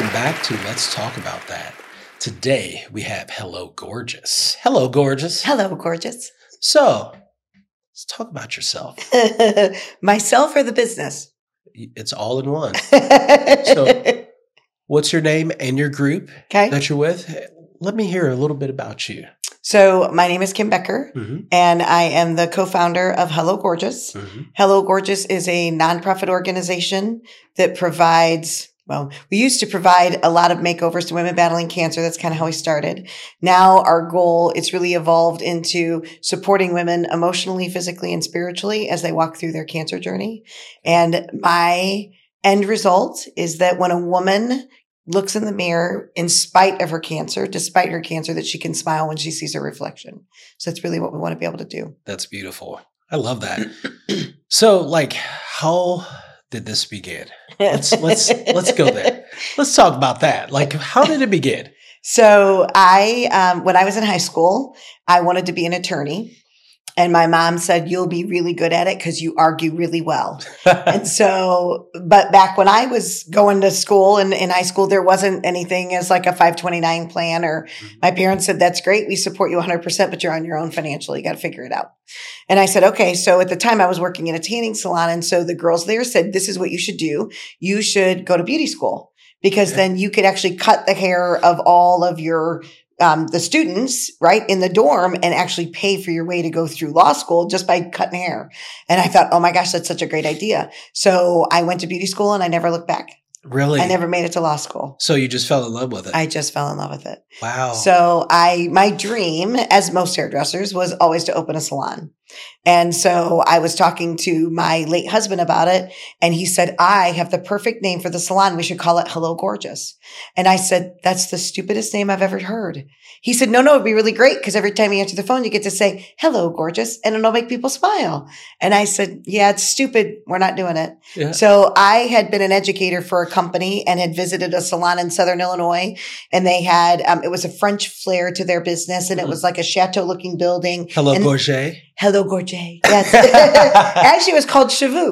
Welcome back to Let's Talk About That. Today we have Hello Gorgeous. Hello Gorgeous. Hello, gorgeous. So, let's talk about yourself. Myself or the business? It's all in one. So- What's your name and your group okay. that you're with? Let me hear a little bit about you. So, my name is Kim Becker, Mm-hmm. and I am the co founder of Hello Gorgeous. Mm-hmm. Hello Gorgeous is a nonprofit organization that provides, well, we used to provide a lot of makeovers to women battling cancer. That's kind of how we started. Now our goal, it's really evolved into supporting women emotionally, physically, and spiritually as they walk through their cancer journey. And my end result is that when a woman looks in the mirror in spite of her cancer, despite her cancer, that she can smile when she sees her reflection. So that's really what we want to be able to do. That's beautiful. I love that. so, like, how did this begin? Let's let's let's go there. Let's talk about that. Like, how did it begin? So I, um, when I was in high school, I wanted to be an attorney. And my mom said, you'll be really good at it because you argue really well. and so, but back when I was going to school and in high school, there wasn't anything as like a 529 plan or mm-hmm. my parents said, that's great. We support you 100%, but you're on your own financially. You got to figure it out. And I said, okay. So at the time I was working in a tanning salon. And so the girls there said, this is what you should do. You should go to beauty school because then you could actually cut the hair of all of your um, the students right in the dorm and actually pay for your way to go through law school just by cutting hair. And I thought, oh my gosh, that's such a great idea. So I went to beauty school and I never looked back. really? I never made it to law school. so you just fell in love with it. I just fell in love with it. wow. So I, my dream, as most hairdressers, was always to open a salon. And so I was talking to my late husband about it, and he said, I have the perfect name for the salon. We should call it Hello Gorgeous. And I said, That's the stupidest name I've ever heard. He said, No, no, it'd be really great because every time you answer the phone, you get to say, Hello Gorgeous, and it'll make people smile. And I said, Yeah, it's stupid. We're not doing it. Yeah. So I had been an educator for a company and had visited a salon in Southern Illinois and they had, um, it was a French flair to their business and it Mhm. was like a chateau looking building. Hello, and- Gorget. Hello Gorget. Yes. Actually, it was called Cheveux,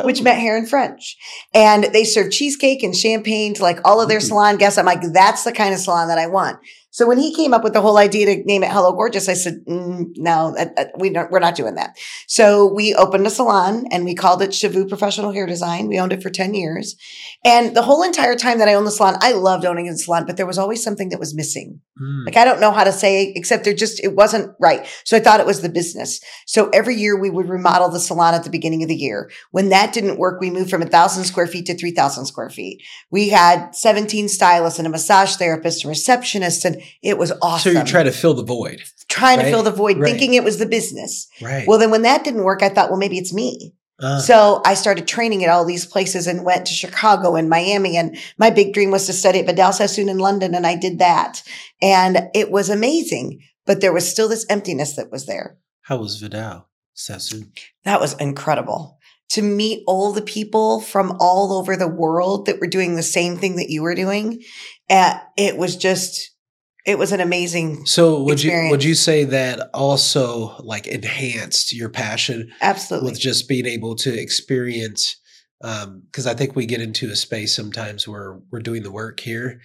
which meant hair in French. And they served cheesecake and champagne to like all of their Mm. salon guests. I'm like, that's the kind of salon that I want. So when he came up with the whole idea to name it Hello Gorgeous, I said, mm, no, that- that- we don't, we're not doing that. So we opened a salon and we called it Cheveux Professional Hair Design. We owned it for 10 years. And the whole entire time that I owned the salon, I loved owning a salon, but there was always something that was missing. Mm. Like I don't know how to say, except there just it wasn't right. So I thought it was the business. So every year we would remodel the salon at the beginning of the year. When that didn't work, we moved from a thousand square feet to three thousand square feet. We had seventeen stylists and a massage therapist and receptionist, and it was awesome. So you're trying to fill the void, trying to fill the void, Right. thinking it was the business. right? Well, then when that didn't work, I thought, well, maybe it's me. Uh, So I started training at all these places and went to Chicago and Miami. And my big dream was to study at Vidal Sassoon in London. And I did that. And it was amazing. But there was still this emptiness that was there. how was Vidal Sassoon? That was incredible to meet all the people from all over the world that were doing the same thing that you were doing. Uh, it was just, it was an amazing, So would you would you say that also like enhanced your passion absolutely. with just being able to experience? Because I think we get into a space sometimes where we're doing the work here,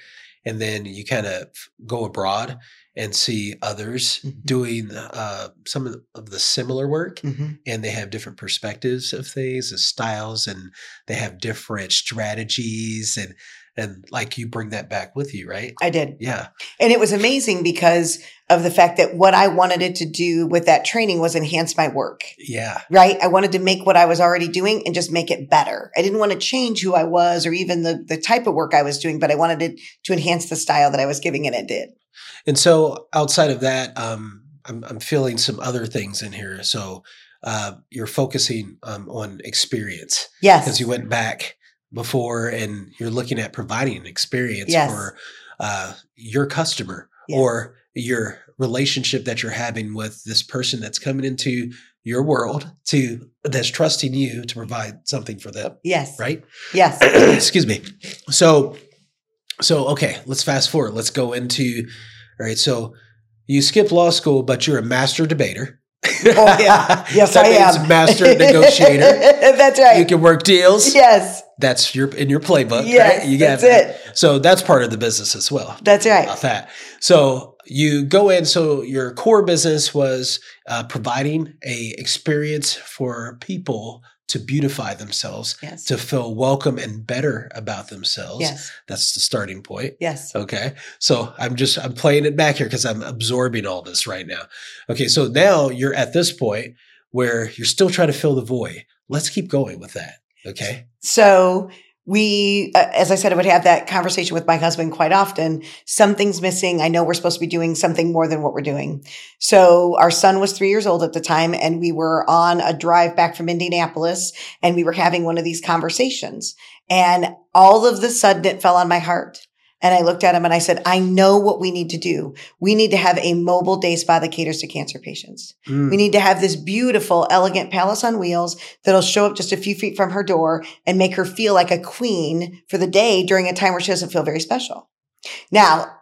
and then you kind of go abroad and see others Mhm. doing uh, some of- the similar work, Mhm. and they have different perspectives of things and styles, and they have different strategies, and and like you bring that back with you, right? I did. Yeah. And it was amazing because of the fact that what I wanted it to do with that training was enhance my work. Yeah. right? I wanted to make what I was already doing and just make it better. I didn't want to change who I was or even the, the type of work I was doing, but I wanted it to enhance the style that I was giving and it did. And so outside of that, um, I'm, I'm feeling some other things in here. So uh, you're focusing um, on experience Yes. because you went back before and you're looking at providing an experience Yes. for uh, your customer Yes. or your relationship that you're having with this person that's coming into your world to that's trusting you to provide something for them yes. right Yes. excuse me so so okay let's fast forward let's go into all right so you skipped law school but you're a master debater Oh, yeah. Yes, I am. master negotiator That's right. you can work deals yes. That's your in your playbook. Yes, right? You that's that. it. So that's part of the business as well. That's right. About that. So you go in. So your core business was uh, providing a experience for people to beautify themselves, Yes. to feel welcome and better about themselves. yes. That's the starting point. Yes. Okay. So I'm just I'm playing it back here because I'm absorbing all this right now. Okay. So now you're at this point where you're still trying to fill the void. Let's keep going with that. Okay. So we, uh, as I said, I would have that conversation with my husband quite often. Something's missing. I know we're supposed to be doing something more than what we're doing. So our son was three years old at the time and we were on a drive back from Indianapolis and we were having one of these conversations and all of the sudden it fell on my heart. And I looked at him and I said, I know what we need to do. We need to have a mobile day spa that caters to cancer patients. Mm. We need to have this beautiful, elegant palace on wheels that'll show up just a few feet from her door and make her feel like a queen for the day during a time where she doesn't feel very special. Now,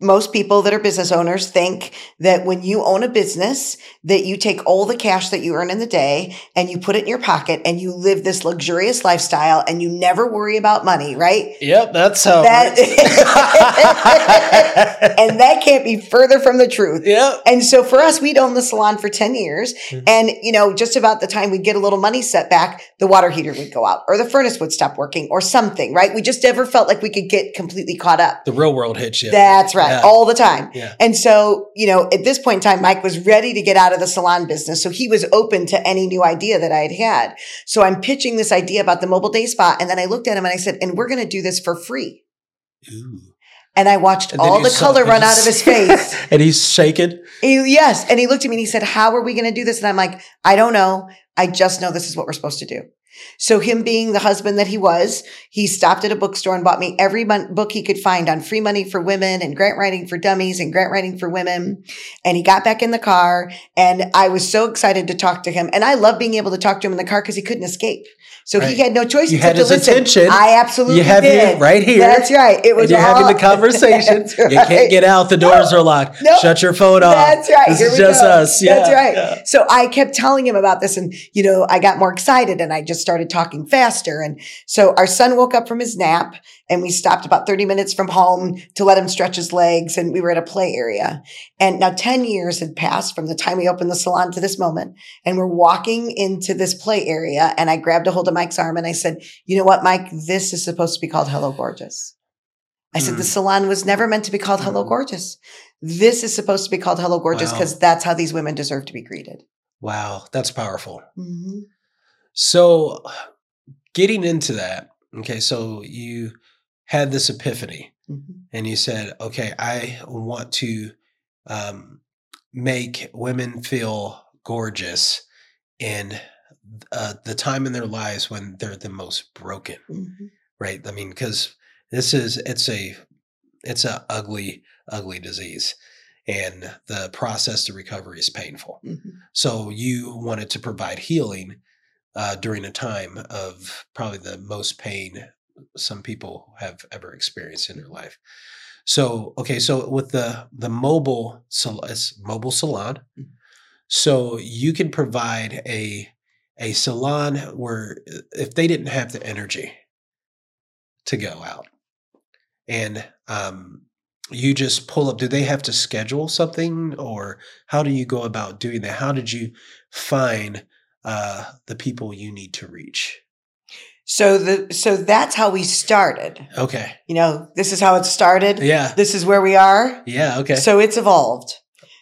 most people that are business owners think that when you own a business that you take all the cash that you earn in the day and you put it in your pocket and you live this luxurious lifestyle and you never worry about money, right? Yep. That's how. That- and that can't be further from the truth. Yeah. And so for us, we'd owned the salon for 10 years. Mhm. And, you know, just about the time we'd get a little money set back, the water heater would go out or the furnace would stop working or something, right? We just never felt like we could get completely caught up. The real world hits you. That's right. Yeah. All the time. Yeah. And so, you know, at this point in time, Mike was ready to get out of the salon business. So he was open to any new idea that I had had. So I'm pitching this idea about the mobile day spa. And then I looked at him and I said, and we're going to do this for free. Ooh. And I watched And all the color run out of his face. and he's shaking. He- yes. And he looked at me and he said, How are we going to do this? And I'm like, I don't know. I just know this is what we're supposed to do. So, him being the husband that he was, he stopped at a bookstore and bought me every book he could find on free money for women and grant writing for dummies and grant writing for women. And he got back in the car and I was so excited to talk to him. And I love being able to talk to him in the car because he couldn't escape. So Right. he had no choice You had to his listen. attention. I absolutely You have did. me right here. That's right. It was you're having the conversation. That's You can't get out. The doors are locked. Shut your phone off. That's right. This Here is just go. us. Yeah. That's right. Yeah. So I kept telling him about this and, you know, I got more excited and I just started talking faster. And so our son woke up from his nap and we stopped about 30 minutes from home to let him stretch his legs and we were at a play area. And now 10 years had passed from the time we opened the salon to this moment. And we're walking into this play area and I grabbed a hold of Mike's arm and I said, you know what, Mike, this is supposed to be called Hello Gorgeous. I said, Mm. the salon was never meant to be called Hello Mm. Gorgeous. This is supposed to be called Hello Gorgeous Wow. because that's how these women deserve to be greeted. Wow. That's powerful. Mhm. So, getting into that, okay, so you had this epiphany Mhm. and you said, okay, I want to um, make women feel gorgeous in uh, the time in their lives when they're the most broken, Mhm. right? I mean, because this is, it's a, it's a ugly, ugly disease. And the process to recovery is painful. Mhm. So you wanted to provide healing uh, during a time of probably the most pain some people have ever experienced in their life. So okay, so with the the mobile sal- it's mobile salon, Mhm. so you can provide a a salon where uh, if they didn't have the energy to go out and um you just pull up do they have to schedule something or how do you go about doing that how did you find uh the people you need to reach So the so that's how we started. okay You know, this is how it started. yeah This is where we are. yeah okay So it's evolved.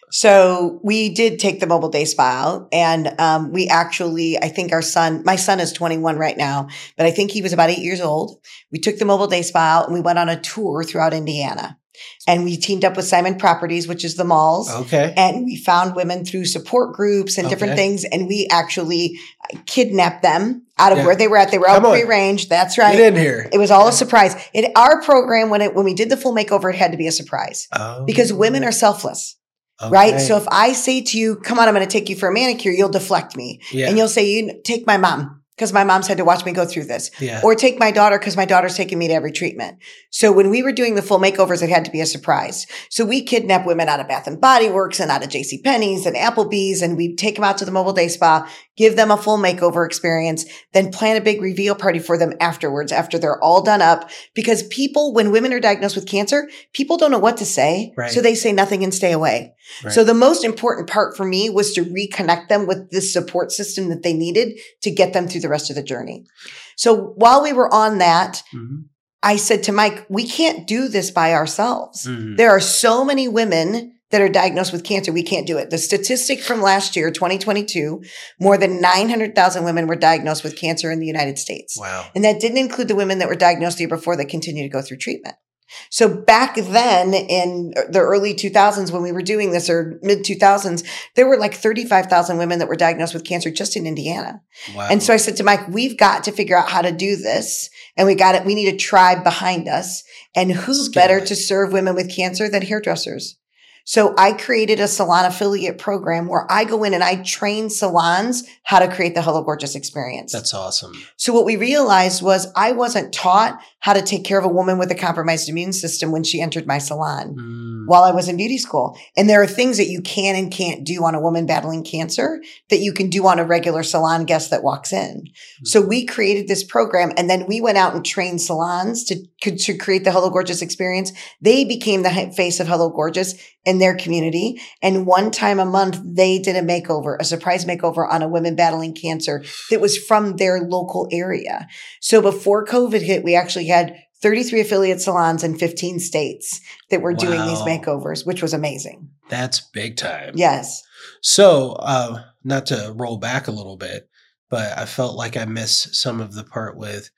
So we did take the mobile day spa out and um, we actually, I think our son, my son is 21 right now, but I think he was about eight years old. We took the mobile day spa out and we went on a tour throughout Indiana and we teamed up with Simon Properties, which is the malls. okay And we found women through support groups and different things. And we actually uh, kidnapped them out of Yeah. where they were at. They were all Come on. free range. That's right. get in here It was all a surprise. In our program, when it when we did the full makeover, it had to be a surprise oh, because women are selfless, right? So if I say to you, "Come on, I'm going to take you for a manicure," you'll deflect me, yeah and you'll say, "You take my mom." Because my mom's had to watch me go through this. Yeah. Or take my daughter because my daughter's taking me to every treatment. So when we were doing the full makeovers, it had to be a surprise. So we kidnap women out of Bath and Body Works and out of J.C. Penney's and Applebee's, and we take them out to the mobile day spa, give them a full makeover experience, then plan a big reveal party for them afterwards after they're all done up. Because people, when women are diagnosed with cancer, people don't know what to say. Right. So they say nothing and stay away. Right. So the most important part for me was to reconnect them with this support system that they needed to get them through the rest of the journey. So while we were on that, Mhm. I said to Mike, we can't do this by ourselves. Mhm. There are so many women that are diagnosed with cancer. We can't do it. The statistic from last year, 2022, more than 900,000 women were diagnosed with cancer in the United States. Wow. And that didn't include the women that were diagnosed the year before that continue to go through treatment. So back then in the early 2000s, when we were doing this or mid 2000s, there were like 35,000 women that were diagnosed with cancer just in Indiana. Wow. And so I said to Mike, we've got to figure out how to do this. And we got it. We need a tribe behind us. And who's better to serve women with cancer than hairdressers? So I created a salon affiliate program where I go in and I train salons how to create the Hello Gorgeous experience. That's awesome. So what we realized was I wasn't taught how to take care of a woman with a compromised immune system when she entered my salon Mm. while I was in beauty school. And there are things that you can and can't do on a woman battling cancer that you can do on a regular salon guest that walks in. So we created this program and then we went out and trained salons to, to create the Hello Gorgeous experience. They became the face of Hello Gorgeous in their community. And one time a month, they did a makeover, a surprise makeover on a woman battling cancer that was from their local area. So before COVID hit, we actually had 33 affiliate salons in 15 states that were doing these makeovers, which was amazing. That's big time. Yes. So, uh, not to roll back a little bit, but I felt like I missed some of the part with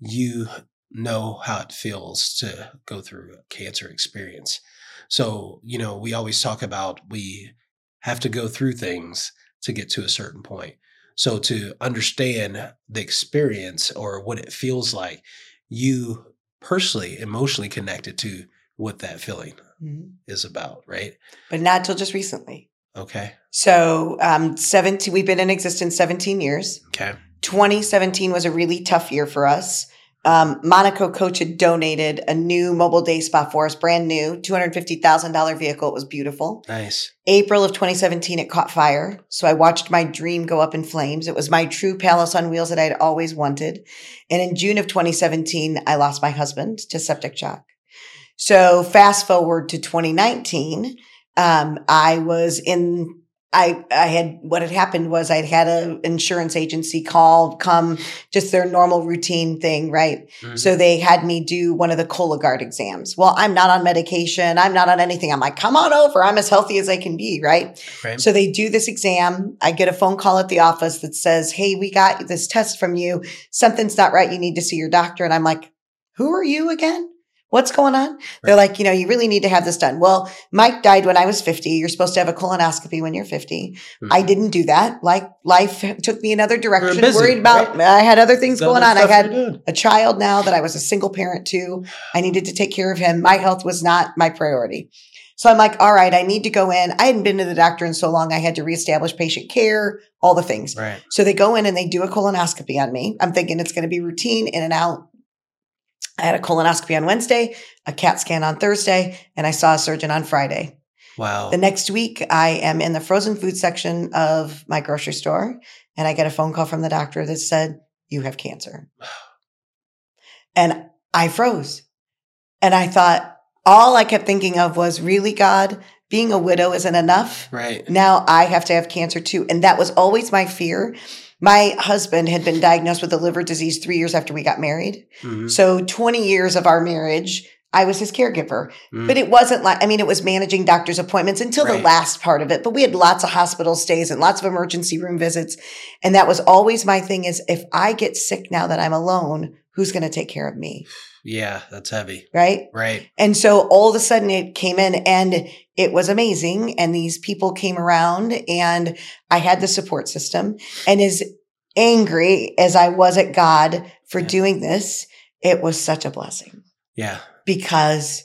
you know how it feels to go through a cancer experience. So, you know, we always talk about we have to go through things to get to a certain point. So, to understand the experience or what it feels like, you personally, emotionally connected to what that feeling Mhm. is about, right? But not till just recently. Okay. So, um, 17, we've been in existence 17 years. Okay. 2017 was a really tough year for us. Um, Monaco Coach had donated a new mobile day spa for us, brand new, $250,000 vehicle. It was beautiful. Nice. April of 2017, it caught fire. So I watched my dream go up in flames. It was my true palace on wheels that I'd always wanted. And in June of 2017, I lost my husband to septic shock. So fast forward to 2019, um, I was in, I, I had, what had happened was I'd had an insurance agency call, come, just their normal routine thing, right? Mhm. So they had me do one of the Cologuard exams. Well, I'm not on medication. I'm not on anything. I'm like, come on over. I'm as healthy as I can be, right? Right. So they do this exam. I get a phone call at the office that says, Hey, we got this test from you. Something's not right. You need to see your doctor. And I'm like, Who are you again? What's going on? They're like, you know, you really need to have this done. Well, Mike died when I was 50. You're supposed to have a colonoscopy when you're 50. Mhm. I didn't do that. Like life took me another direction. busy, worried about, right? I had other things going on. I had a child now that I was a single parent to. I needed to take care of him. My health was not my priority. So I'm like, all right, I need to go in. I hadn't been to the doctor in so long. I had to reestablish patient care, all the things. Right. So they go in and they do a colonoscopy on me. I'm thinking it's going to be routine in and out. I had a colonoscopy on Wednesday, a CAT scan on Thursday, and I saw a surgeon on Friday. Wow. The next week, I am in the frozen food section of my grocery store, and I get a phone call from the doctor that said, You have cancer. And I froze. And I thought, all I kept thinking of was, Really, God, being a widow isn't enough. right. Now I have to have cancer too. And that was always my fear. My husband had been diagnosed with a liver disease three years after we got married. Mhm. So 20 years of our marriage, I was his caregiver. Mhm. But it wasn't like, I mean, it was managing doctor's appointments until the last part of it. But we had lots of hospital stays and lots of emergency room visits. And that was always my thing is if I get sick now that I'm alone, who's going to take care of me? Yeah, that's heavy. Right. Right. And so all of a sudden it came in and it was amazing. And these people came around and I had the support system. And as angry as I was at God for Yeah. doing this, it was such a blessing Yeah. because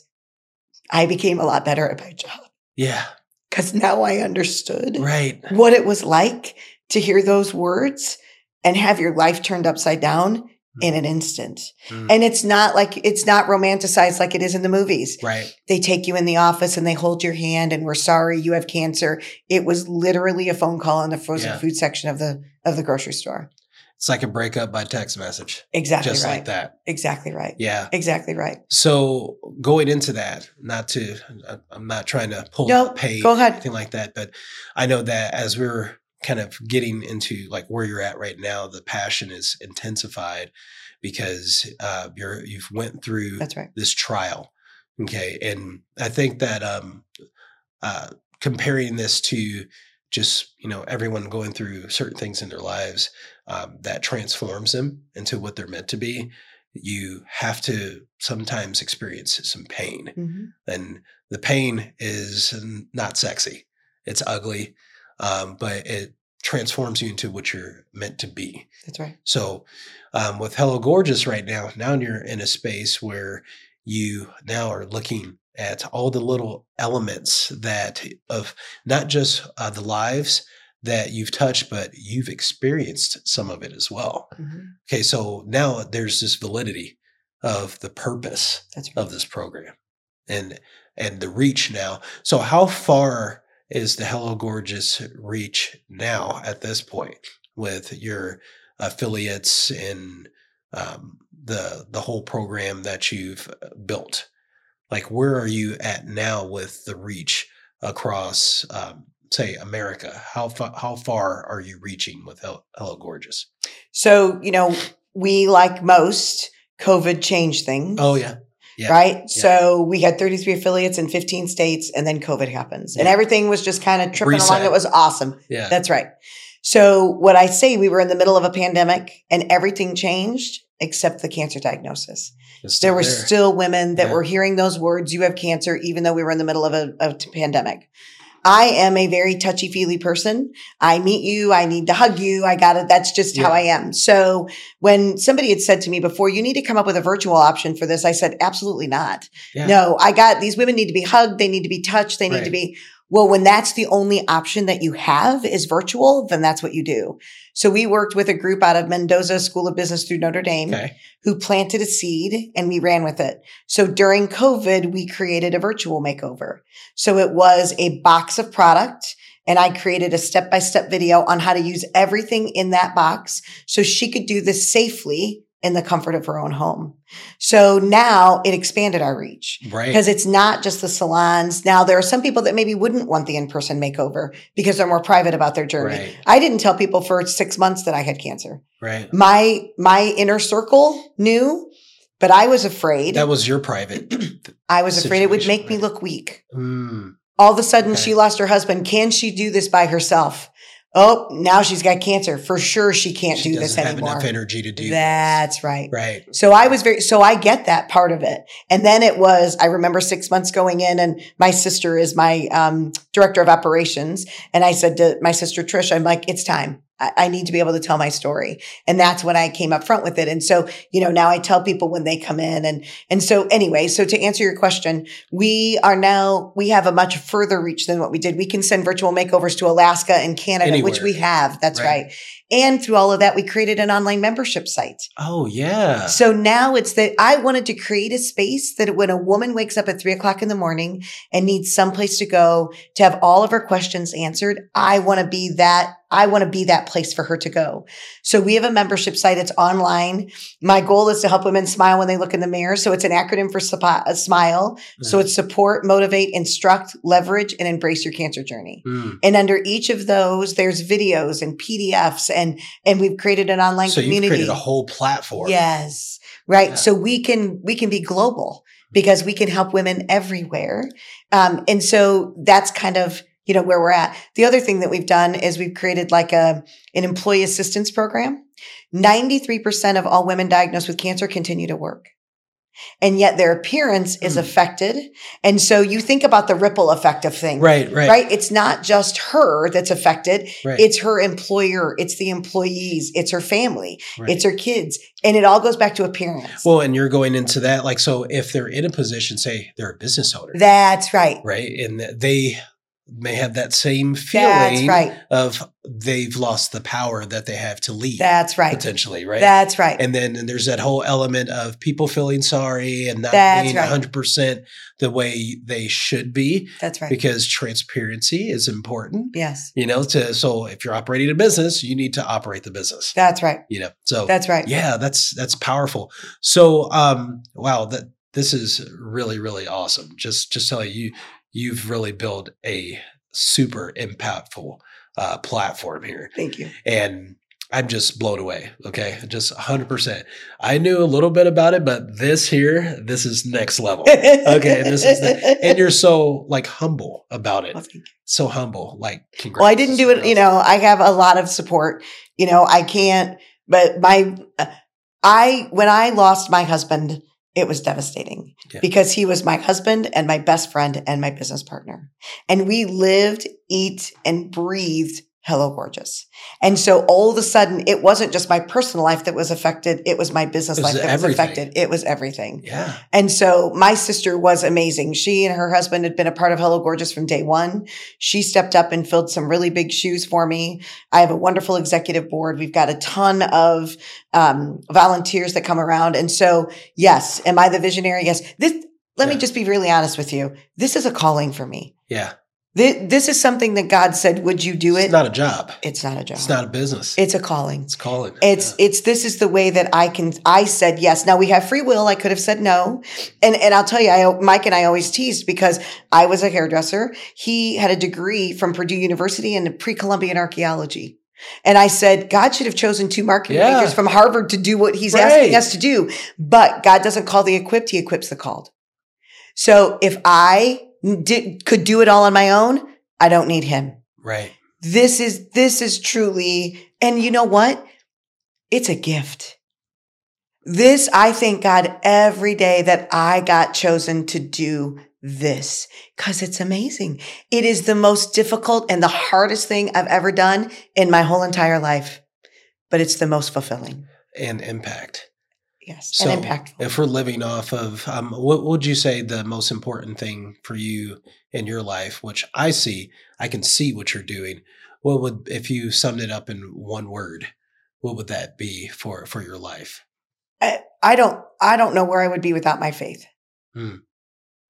I became a lot better at my job. Yeah. Because now I understood Right. what it was like to hear those words and have your life turned upside down in an instant. Mm. And it's not like it's not romanticized like it is in the movies. right. They take you in the office and they hold your hand and we're sorry you have cancer. It was literally a phone call in the frozen Yeah. food section of the of the grocery store. It's like a breakup by text message, Exactly just right. like that. Exactly right. Yeah. Exactly right. So going into that, not to, I'm not trying to pull No, pay go ahead. anything like that, but I know that as we're kind of getting into like where you're at right now, the passion is intensified because uh, you're you've went through That's right. this trial. Okay. And I think that um, uh, comparing this to just, you know, everyone going through certain things in their lives um, that transforms them into what they're meant to be, you have to sometimes experience some pain. Mhm. And the pain is not sexy, it's ugly, um, but it transforms you into what you're meant to be. That's right. So, um, with Hello Gorgeous right now, now you're in a space where you now are looking at all the little elements that of not just uh, the lives that you've touched, but you've experienced some of it as well. Mhm. Okay, so now there's this validity of the purpose right. of this program and and the reach now. So how far is the Hello Gorgeous reach now at this point with your affiliates and um, the the whole program that you've uh, built? Like where are you at now with the reach across um, say America? How far how far are you reaching with Hel- Hello Gorgeous? So, you know, we like most COVID changed things. Oh yeah. Yeah. Right. So we had 33 affiliates in 15 states and then COVID happens and everything was just kind of tripping Reset. along. It was awesome. Yeah. That's right. So what I say, we were in the middle of a pandemic and everything changed except the cancer diagnosis. There were there. still women that Yeah. were hearing those words, you have cancer, even though we were in the middle of a, of a pandemic. I am a very touchy feely person. I meet you. I need to hug you. I got it. That's just how I am. So when somebody had said to me before, you need to come up with a virtual option for this, I said, absolutely not. Yeah. No, I got these women need to be hugged. They need to be touched. They need to be, well, when that's the only option that you have is virtual, then that's what you do. So we worked with a group out of Mendoza School of Business through Notre Dame Okay. who planted a seed and we ran with it. So during COVID, we created a virtual makeover. So it was a box of product and I created a step by step video on how to use everything in that box so she could do this safely in the comfort of her own home. So now it expanded our reach Right. because it's not just the salons. Now there are some people that maybe wouldn't want the in-person makeover because they're more private about their journey. Right. I didn't tell people for 6 months that I had cancer Right. my my inner circle knew but i was afraid That was your private. i was afraid it would make me look weak Mm, all of a sudden Okay. she lost her husband can she do this by herself oh now she's got cancer for sure she can't she do this doesn't have anymore enough energy to do this. that's right Right. so I was very, so I get that part of it. And then it was, I remember six months going in and my sister is my um, director of operations. And I said to my sister Trish, I'm like, it's time. I, need to be able to tell my story. And that's when I came up front with it. And so, you know, now I tell people when they come in and, and so anyway, so to answer your question, we are now, we have a much further reach than what we did. We can send virtual makeovers to Alaska and Canada, which we have. That's Right. right. And through all of that, we created an online membership site. Oh yeah. So now it's that I wanted to create a space that when a woman wakes up at three o'clock in the morning and needs someplace to go to have all of her questions answered, I want to be that. I want to be that place for her to go. So we have a membership site. It's online. My goal is to help women smile when they look in the mirror. So it's an acronym for uh, smile. So it's support, motivate, instruct, leverage, and embrace your cancer journey. Mm. And under each of those, there's videos and PDFs and, and we've created an online So you've community. created a whole platform. Yes. Right. Yeah. So we can, we can be global because we can help women everywhere. Um, and so that's kind of, you know, where we're at. The other thing that we've done is we've created like a, an employee assistance program. 93% of all women diagnosed with cancer continue to work. And yet their appearance is Hmm. affected. And so you think about the ripple effect of things. Right. Right. Right. It's not just her that's affected. Right. It's her employer. It's the employees. It's her family. Right. It's her kids. And it all goes back to appearance. well, and you're going into that like so if they're in a position, say they're a business owner, That's right. right, and they may have that same That's feeling right. of they've lost the power that they have to lead That's right. potentially, right? That's right. and then and there's that whole element of people feeling sorry and not That's being right. 100% the way they should be That's right. because transparency is important yes. you know to so if you're operating a business you need to operate the business That's right. you know so That's right. yeah that's that's powerful so um wow that this is really really awesome just just telling you you've really built a super impactful uh platform here Thank you. and I'm just blown away. Okay. Just 100%. I knew a little bit about it, but this here, this is next level. Okay, this is the- And you're so like humble about it. You. So humble. Like, congrats. Well, I didn't do it. You know, I have a lot of support. You know, I can't. But my, I when I lost my husband, it was devastating Yeah. because he was my husband and my best friend and my business partner, and we lived, eat, and breathed. Hello, gorgeous. And so all of a sudden, it wasn't just my personal life that was affected. It was my business was life that everything. was affected. It was everything. Yeah. And so my sister was amazing. She and her husband had been a part of Hello Gorgeous from day one. She stepped up and filled some really big shoes for me. I have a wonderful executive board. We've got a ton of um, volunteers that come around. And so, yes, am I the visionary? Yes. This, let Yeah. me just be really honest with you. This is a calling for me. Yeah. This, is something that God said, would you do it? It's not a job. it's not a job. It's not a business. it's a calling. It's calling. It's it's this is the way that I can I said yes. Now we have free will. I could have said no. And and I'll tell you, I Mike and I always teased because I was a hairdresser. He had a degree from Purdue University in pre-Columbian archaeology. And I said, God should have chosen two marketing Yeah. majors from Harvard to do what he's Right. asking us to do. But God doesn't call the equipped, he equips the called. So if I did, could do it all on my own, I don't need him. Right. this is this is truly and you know what? It's a gift. This i thank god every day that i got chosen to do this because it's amazing. It is the most difficult and the hardest thing i've ever done in my whole entire life but it's the most fulfilling. And impact. Yes So and impactful if we're living off of, um, what would you say the most important thing for you in your life, which I see, I can see what you're doing. What would, if you summed it up in one word, what would that be for, for your life? I, I don't I don't know where I would be without my faith. Hmm.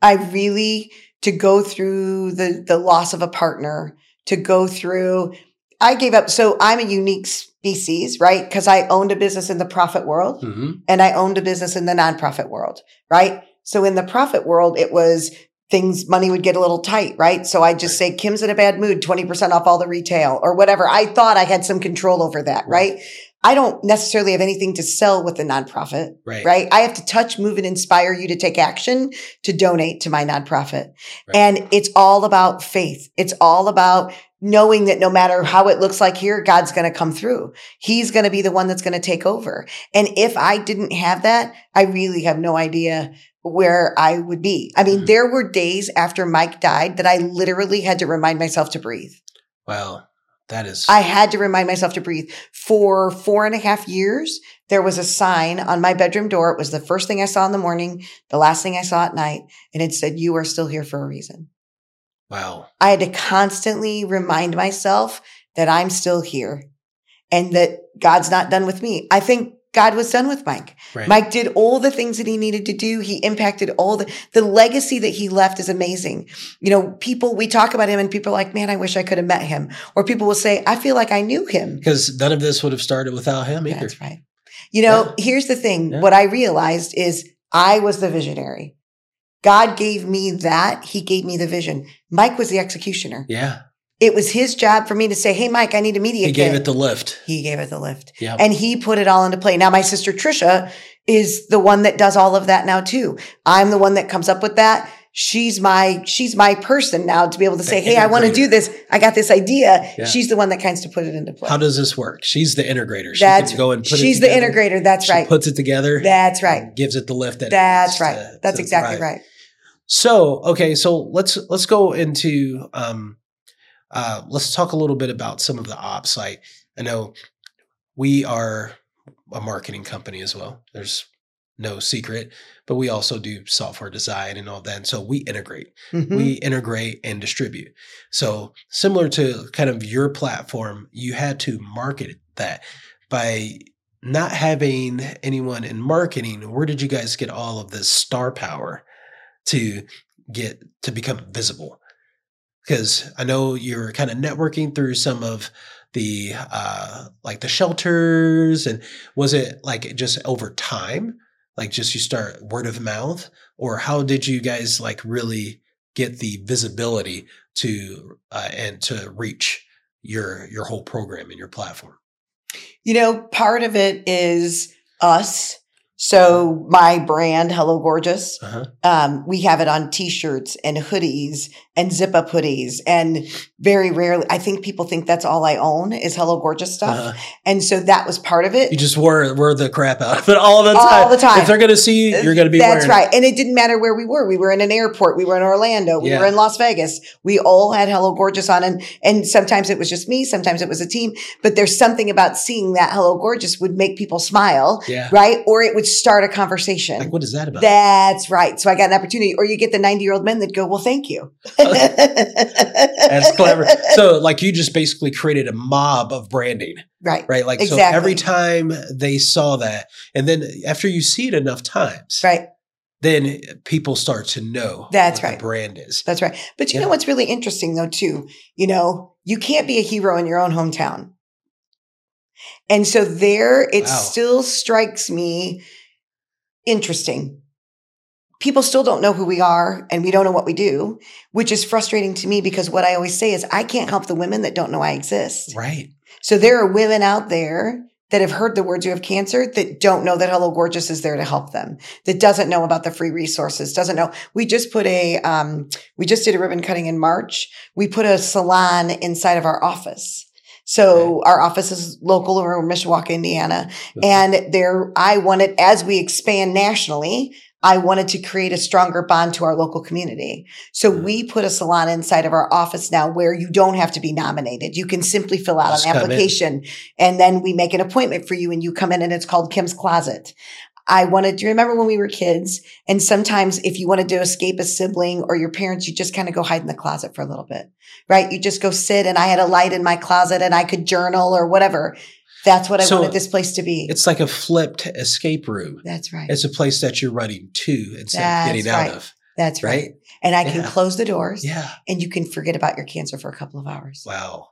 I really to go through the the loss of a partner, to go through I gave up so I'm a unique species, right? Because I owned a business in the profit world hmm and I owned a business in the nonprofit world, right? So in the profit world, it was things, money would get a little tight, right? So I just say, Kim's in a bad mood, 20% off all the retail or whatever. I thought I had some control over that, Right. right? I don't necessarily have anything to sell with the nonprofit, Right. right? I have to touch, move, and inspire you to take action to donate to my nonprofit. Right. And it's all about faith. It's all about knowing that no matter how it looks like here, God's going to come through. He's going to be the one that's going to take over. And if I didn't have that, I really have no idea where I would be. I mean, Mhm. there were days after Mike died that I literally had to remind myself to breathe. Wow. That is, I had to remind myself to breathe. For four and a half years, there was a sign on my bedroom door. It was the first thing I saw in the morning, the last thing I saw at night, and it said, You are still here for a reason. Wow. I had to constantly remind myself that I'm still here and that God's not done with me. I think God was done with Mike. Right. Mike did all the things that he needed to do. He impacted all the, the legacy that he left is amazing. You know, people, we talk about him and people are like, man, I wish I could have met him. Or people will say, I feel like I knew him. Because none of this would have started without him either. That's right. You know, here's the thing. Yeah. What I realized is I was the visionary. God gave me that. He gave me the vision. Mike was the executioner. Yeah. It was his job for me to say, Hey, Mike, I need a media He kit. gave it the lift. he gave it the lift Yeah. and he put it all into play. Now, my sister Trisha is the one that does all of that now too. I'm the one that comes up with that. She's my, she's my person now to be able to say, The Hey, I want to do this. I got this idea. Yeah. She's the one that kinds to put it into play. How does this work? She's the integrator. She That's can go and put she's the integrator. That's She right. puts it together. That's right. Gives it the lift. That That's right. That's exactly right. So, okay, so let's let's go into um uh let's talk a little bit about some of the ops. Like I know we are a marketing company as well. There's no secret, but we also do software design and all that. And so we integrate, Mhm. we integrate and distribute. So similar to kind of your platform, you had to market that by not having anyone in marketing. Where did you guys get all of this star power to get to become visible? Because I know you're kind of networking through some of the uh like the shelters and was it like just over time like just you start word of mouth or how did you guys like really get the visibility to uh, and to reach your your whole program and your platform You know, part of it is us. So my brand, Hello Gorgeous, uh-huh um, we have it on t-shirts and hoodies and zip up hoodies. And very rarely, I think people think that's all I own is Hello Gorgeous stuff. uh-huh. And so that was part of it. you just wore wore the crap out of it all the time. All the time. if they're gonna see you you're gonna be That's right. And it didn't matter where we were. We were in an airport. We were in Orlando. We Yeah. were in Las Vegas. We all had Hello Gorgeous on. And, and sometimes it was just me. Sometimes it was a team. But there's something about seeing that Hello Gorgeous would make people smile, yeah right? Or it would start a conversation. like what is that about That's right. So I got an opportunity. Or you get the 90 year old men that go, well, thank you. that's clever so like you just basically created a mob of branding Right. right like so every time they saw that and then after you see it enough times Right. then people start to know That's what right. the brand is That's right. But you Yeah. know what's really interesting though, too? You know, you can't be a hero in your own hometown. And so there, it Wow. still strikes me interesting. People still don't know who we are and we don't know what we do, which is frustrating to me because what I always say is I can't help the women that don't know I exist. right So there are women out there that have heard the words you have cancer that don't know that Hello Gorgeous is there to help them, that doesn't know about the free resources, doesn't know. We just put a, um, we just did a ribbon cutting in March. We put a salon inside of our office. So our office is local over Mishawaka, Indiana. And there, I wanted, as we expand nationally, I wanted to create a stronger bond to our local community. So Mhm. we put a salon inside of our office now where you don't have to be nominated. You can simply fill out Just an in. application and then we make an appointment for you and you come in and it's called Kim's Closet. I wanted to remember when we were kids and sometimes if you wanted to escape a sibling or your parents, you just kind of go hide in the closet for a little bit, right? You just go sit and I had a light in my closet and I could journal or whatever. That's what I So wanted this place to be. it's like a flipped escape room That's right. it's a place that you're running to instead That's of getting right. out of That's right. right And I can close the doors yeah and you can forget about your cancer for a couple of hours. wow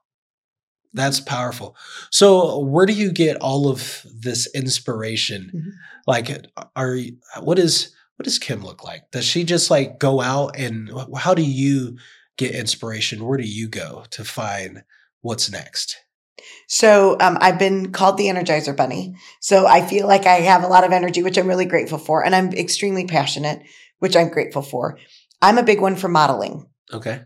that's powerful so where do you get all of this inspiration Mhm. like are what is what does kim look like does she just like go out and how do you get inspiration where do you go to find what's next So um, I've been called the Energizer Bunny. So I feel like I have a lot of energy, which I'm really grateful for. And I'm extremely passionate, which I'm grateful for. I'm a big one for modeling. okay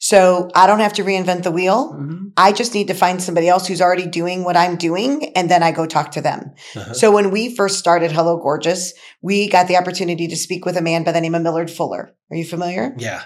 So I don't have to reinvent the wheel. Mhm. I just need to find somebody else who's already doing what I'm doing, and then I go talk to them. Uh-huh. So when we first started Hello Gorgeous, we got the opportunity to speak with a man by the name of Millard Fuller. Are you familiar? yeah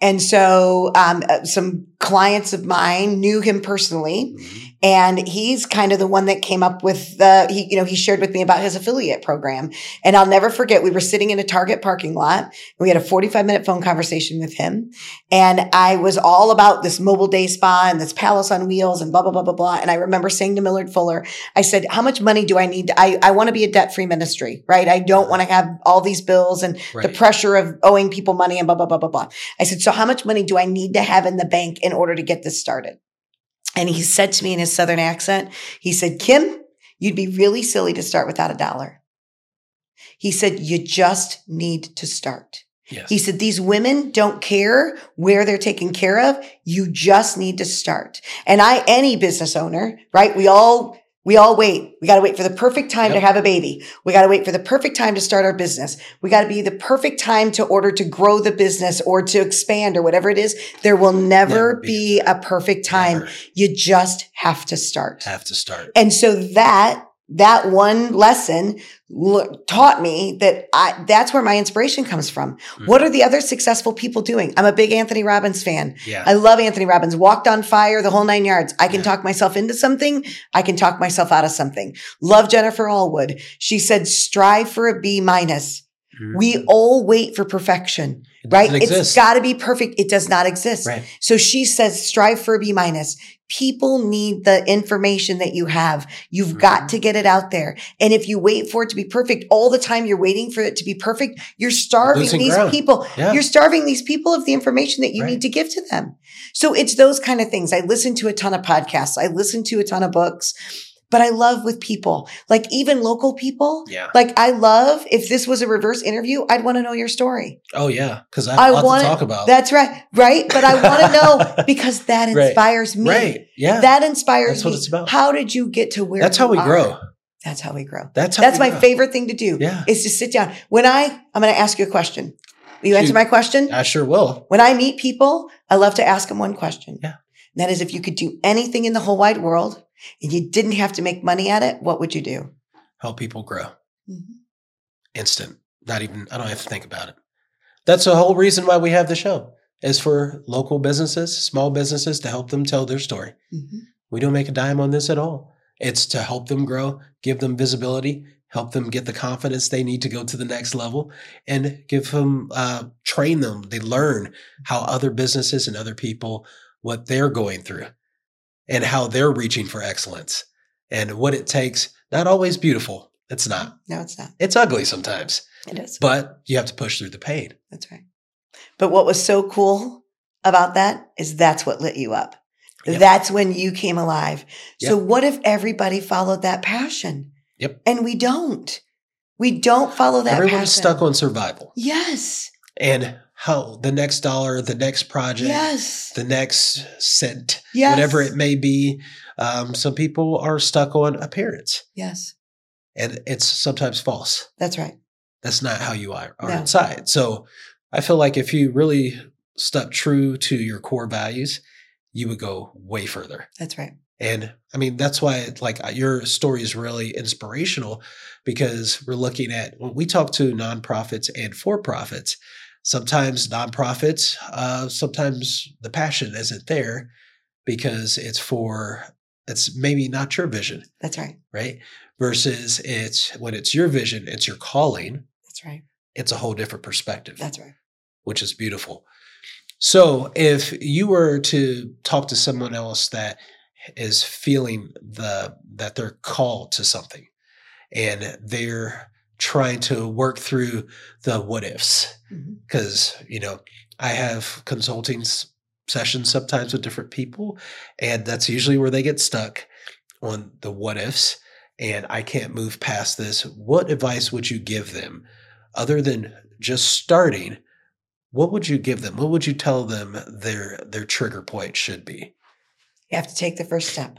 And so um, uh, some clients of mine knew him personally, Mhm. And he's kind of the one that came up with the he you know he shared with me about his affiliate program. And i'll never forget we were sitting in a target parking lot. And we had a 45 minute phone conversation with him. And i was all about this mobile day spa and this palace on wheels and blah blah blah blah blah. And i remember saying to millard fuller i said how much money do i need to, i, I want to be a debt-free ministry right? I don't uh-huh. want to have all these bills and the pressure of owing people money and blah, blah, blah, blah, blah. I said, so how much money do I need to have in the bank in order to get this started? And he said to me in his Southern accent, he said, Kim, you'd be really silly to start without a dollar. He said, you just need to start. yes He said, these women don't care where they're taken care of. You just need to start. And I, any business owner, right? We all, we all wait. We got to wait for the perfect time to have a baby. We got to wait for the perfect time to start our business. We got to be the perfect time to order to grow the business or to expand or whatever it is. There will never, Never be be a a perfect time. Never You just have to start. have to start And so that that one lesson taught me that I, that's where my inspiration comes from. Mm-hmm. What are the other successful people doing? I'm a big Anthony Robbins fan. Yeah. I love Anthony Robbins. Walked on fire, the whole nine yards. I can Yeah. talk myself into something. I can talk myself out of something. Love Jennifer Allwood. She said, strive for a B minus. Mhm. We all wait for perfection, It right? doesn't It's exist. got to be perfect. It does not exist. Right. So she says, strive for a B minus. People need the information that you have. You've Mhm. got to get it out there. And if you wait for it to be perfect all the time, you're waiting for it to be perfect. You're starving Losing these ground. people. Yeah. You're starving these people of the information that you Right. need to give to them. So it's those kind of things. I listen to a ton of podcasts. I listen to a ton of books, but I love with people, like even local people. yeah. Like I love if this was a reverse interview, I'd want to know your story. Oh yeah. Because I I have a lot want to talk about. That's right. Right. But I want to know because that Right. inspires me. Right. Yeah. That inspires That's what me. it's about. How did you get to where That's how we are? grow. That's how we grow. That's how That's my grow. favorite thing to do Yeah. is to sit down. When I, I'm going to ask you a question. Will you answer my question? I sure will. When I meet people, I love to ask them one question. Yeah. And that is if you could do anything in the whole wide world and you didn't have to make money at it, what would you do? Help people grow. Mhm. Instant. Not even. I don't have to think about it. That's the whole reason why we have the show. Is for local businesses, small businesses, to help them tell their story. Mhm. We don't make a dime on this at all. It's to help them grow, give them visibility, help them get the confidence they need to go to the next level, and give them, uh, train them. They learn how other businesses and other people, what they're going through and how they're reaching for excellence and what it takes. Not always beautiful. It's not. Mm, no, it's not. It's ugly sometimes, It is. but you have to push through the pain. That's right. But what was so cool about that is that's what lit you up. Yep. That's when you came alive. So what if everybody followed that passion? Yep. And we don't. We don't follow that Everyone's passion. stuck on survival Yes. and how the next dollar, the next project, Yes. the next cent, Yes. whatever it may be. Um, some people are stuck on appearance, Yes. and it's sometimes false. That's right. That's not how you are, are No. inside. So I feel like if you really stuck true to your core values, you would go way further. That's right. And I mean, that's why like your story is really inspirational because we're looking at when we talk to nonprofits and for profits, sometimes nonprofits, uh, sometimes the passion isn't there because it's for, it's maybe not your vision, That's right. right? Versus it's when it's your vision, it's your calling, That's right. it's a whole different perspective That's right. which is beautiful. So, if you were to talk to someone else that is feeling the that they're called to something and they're trying to work through the what ifs mm-hmm. because you know I have consulting s- sessions sometimes with different people and that's usually where they get stuck on the what ifs and I can't move past this. What advice would you give them other than just starting? What would you give them? What would you tell them their their trigger point should be? You have to take the first step.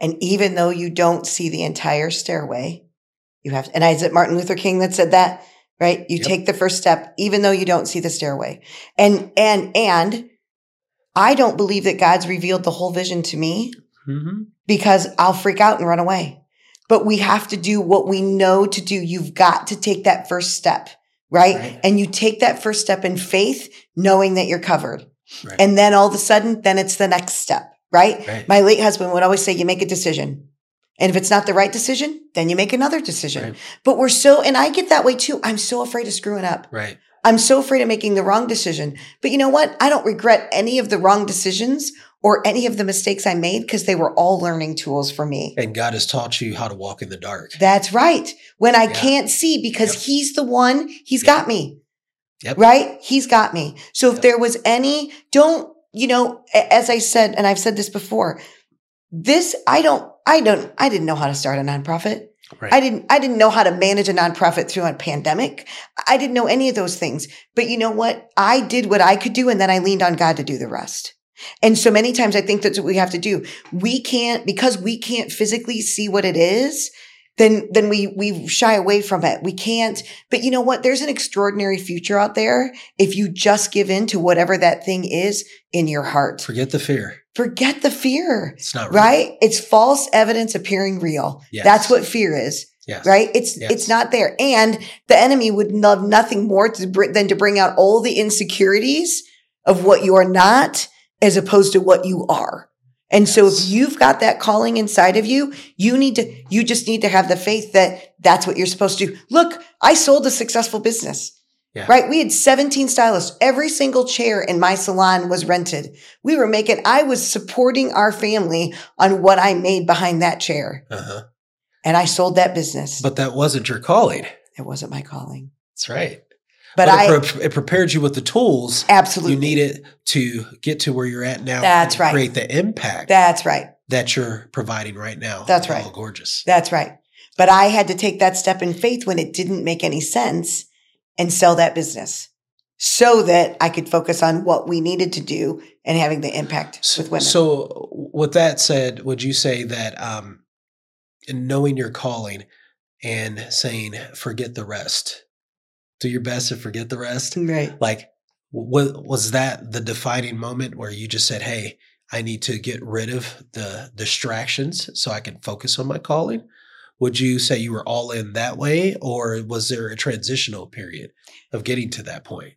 And even though you don't see the entire stairway, you have and is it Martin Luther King that said that? Right? You Yep. take the first step, even though you don't see the stairway. And, and, and I don't believe that God's revealed the whole vision to me Mm-hmm. because I'll freak out and run away. But we have to do what we know to do. You've got to take that first step, right? Right. And you take that first step in faith, knowing that you're covered. Right. And then all of a sudden, then it's the next step, right? Right. My late husband would always say, you make a decision. And if it's not the right decision, then you make another decision. Right. But we're so, and I get that way too. I'm so afraid of screwing up. Right. I'm so afraid of making the wrong decision. But you know what? I don't regret any of the wrong decisions or any of the mistakes I made because they were all learning tools for me. And God has taught you how to walk in the dark. That's right. When I Yeah. can't see because Yep. he's the one, he's Yep. got me. Yep. Right? He's got me. So if there was any, don't, you know, as I said, and I've said this before, this, I don't, I don't, I didn't know how to start a nonprofit. Right. I didn't, I didn't know how to manage a nonprofit through a pandemic. I didn't know any of those things. But you know what? I did what I could do and then I leaned on God to do the rest. And so many times I think that's what we have to do. We can't, because we can't physically see what it is, then then we we shy away from it. We can't. But you know what? There's an extraordinary future out there if you just give in to whatever that thing is in your heart. Forget the fear. Forget the fear. It's not real. Right? It's false evidence appearing real. Yes. That's what fear is. Yes. Right? It's Yes. it's not there. And the enemy would love nothing more to br- than to bring out all the insecurities of what you are not as opposed to what you are. And so if you've got that calling inside of you, you need to you just need to have the faith that that's what you're supposed to do. Look, I sold a successful business. Yeah. Right? We had 17 stylists. Every single chair in my salon was rented. We were making I was supporting our family on what I made behind that chair. Uh-huh. And I sold that business. But that wasn't your calling. it wasn't my calling. That's right. But, I it, pre- it prepared you with the tools absolutely you needed to get to where you're at now. That's and right. Create the impact That's right. that you're providing right now. That's right. Hello Gorgeous. That's right. But I had to take that step in faith when it didn't make any sense and sell that business so that I could focus on what we needed to do and having the impact So, with women. so with that said, would you say that um, knowing your calling and saying forget the rest, do your best to forget the rest? right. Like, what was that the defining moment where you just said, "Hey, I need to get rid of the distractions so I can focus on my calling"? Would you say you were all in that way, or was there a transitional period of getting to that point?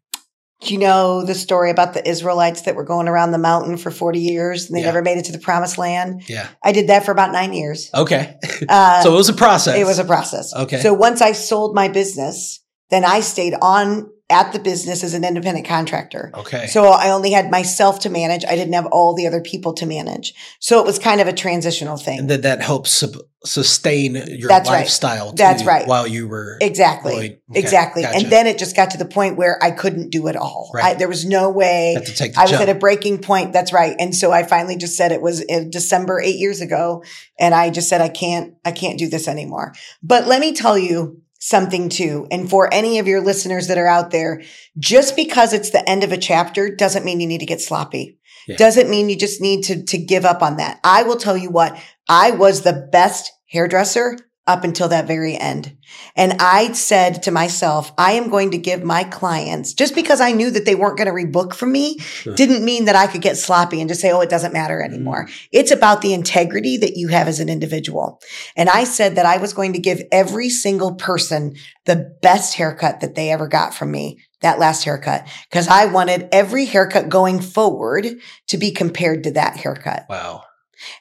Do you know the story about the Israelites that were going around the mountain for 40 years and they Yeah. never made it to the promised land? Yeah. I did that for about nine years. Okay. Uh, so it was a process. It was a process. Okay. So once I sold my business, then I stayed on at the business as an independent contractor. okay. So I only had myself to manage. I didn't have all the other people to manage. So it was kind of a transitional thing. and then that helps sub- sustain your That's right. lifestyle. That's right. While you were exactly. okay, exactly. gotcha. And then it just got to the point where I couldn't do it all. Right. I, there was no way. had to take the I was at a breaking point. That's right. And so I finally just said it was in December eight years ago. And I just said, I can't, I can't do this anymore. But let me tell you something too. And for any of your listeners that are out there, just because it's the end of a chapter doesn't mean you need to get sloppy. Yeah. Doesn't mean you just need to, to give up on that. I will tell you what, I was the best hairdresser up until that very end. And I said to myself, I am going to give my clients, just because I knew that they weren't going to rebook from me, Sure. didn't mean that I could get sloppy and just say, oh, it doesn't matter mm. anymore. It's about the integrity that you have as an individual. And I said that I was going to give every single person the best haircut that they ever got from me. That last haircut, because I wanted every haircut going forward to be compared to that haircut. wow.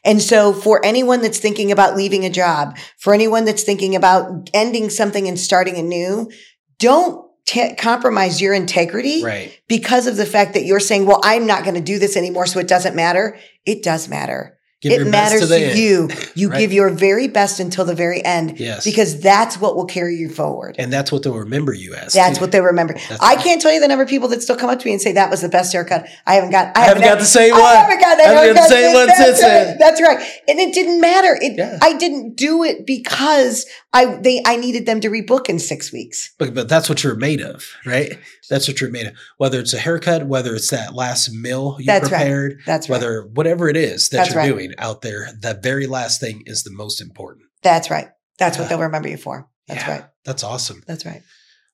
And so for anyone that's thinking about leaving a job, for anyone that's thinking about ending something and starting anew, don't t- compromise your integrity Right. because of the fact that you're saying, well, I'm not going to do this anymore. So it doesn't matter. It does matter. Give it matters to to, you. You Right. give your very best until the very end Yes. because that's what will carry you forward. and that's what they'll remember you as. That's too. what they'll remember. That's I right. can't tell you the number of people that still come up to me and say that was the best haircut. I haven't got. I haven't got the same I one. haven't got that I haven't got the same one That's since then. That's right. And it didn't matter. It. Yeah. I didn't do it because I they I needed them to rebook in six weeks. But, but that's what you're made of, right? That's what you're made of. Whether it's a haircut, whether it's that last meal you That's right. prepared, That's right. whether whatever it is that That's you're right. Out there, the very last thing is the most important. That's right. That's what they'll remember you for. That's Yeah, right. That's awesome. That's right.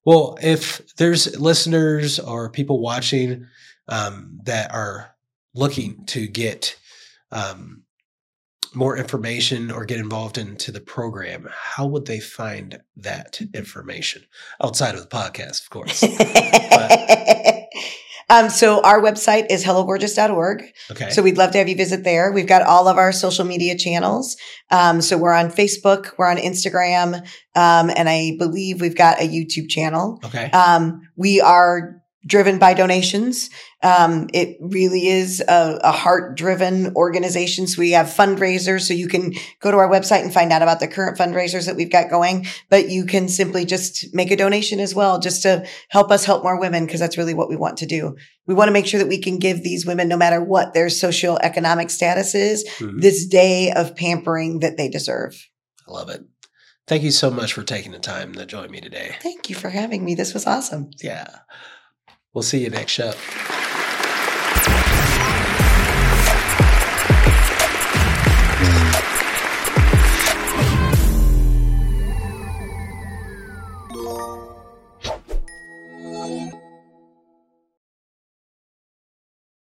Well, if there's listeners or people watching um, that are looking to get um, more information or get involved into the program, how would they find that information outside of the podcast, of course? um, so our website is hellogorgeous.org. Okay. So we'd love to have you visit there. We've got all of our social media channels. Um, so we're on Facebook, we're on Instagram, um, and I believe we've got a YouTube channel. okay. Um, we are driven by donations. Um, it really is a, a heart driven organization. So we have fundraisers. So you can go to our website and find out about the current fundraisers that we've got going, but you can simply just make a donation as well, just to help us help more women. Cause that's really what we want to do. We want to make sure that we can give these women, no matter what their social economic status is, Mhm. this day of pampering that they deserve. I love it. Thank you so much for taking the time to join me today. Thank you for having me. This was awesome. Yeah. We'll see you next show.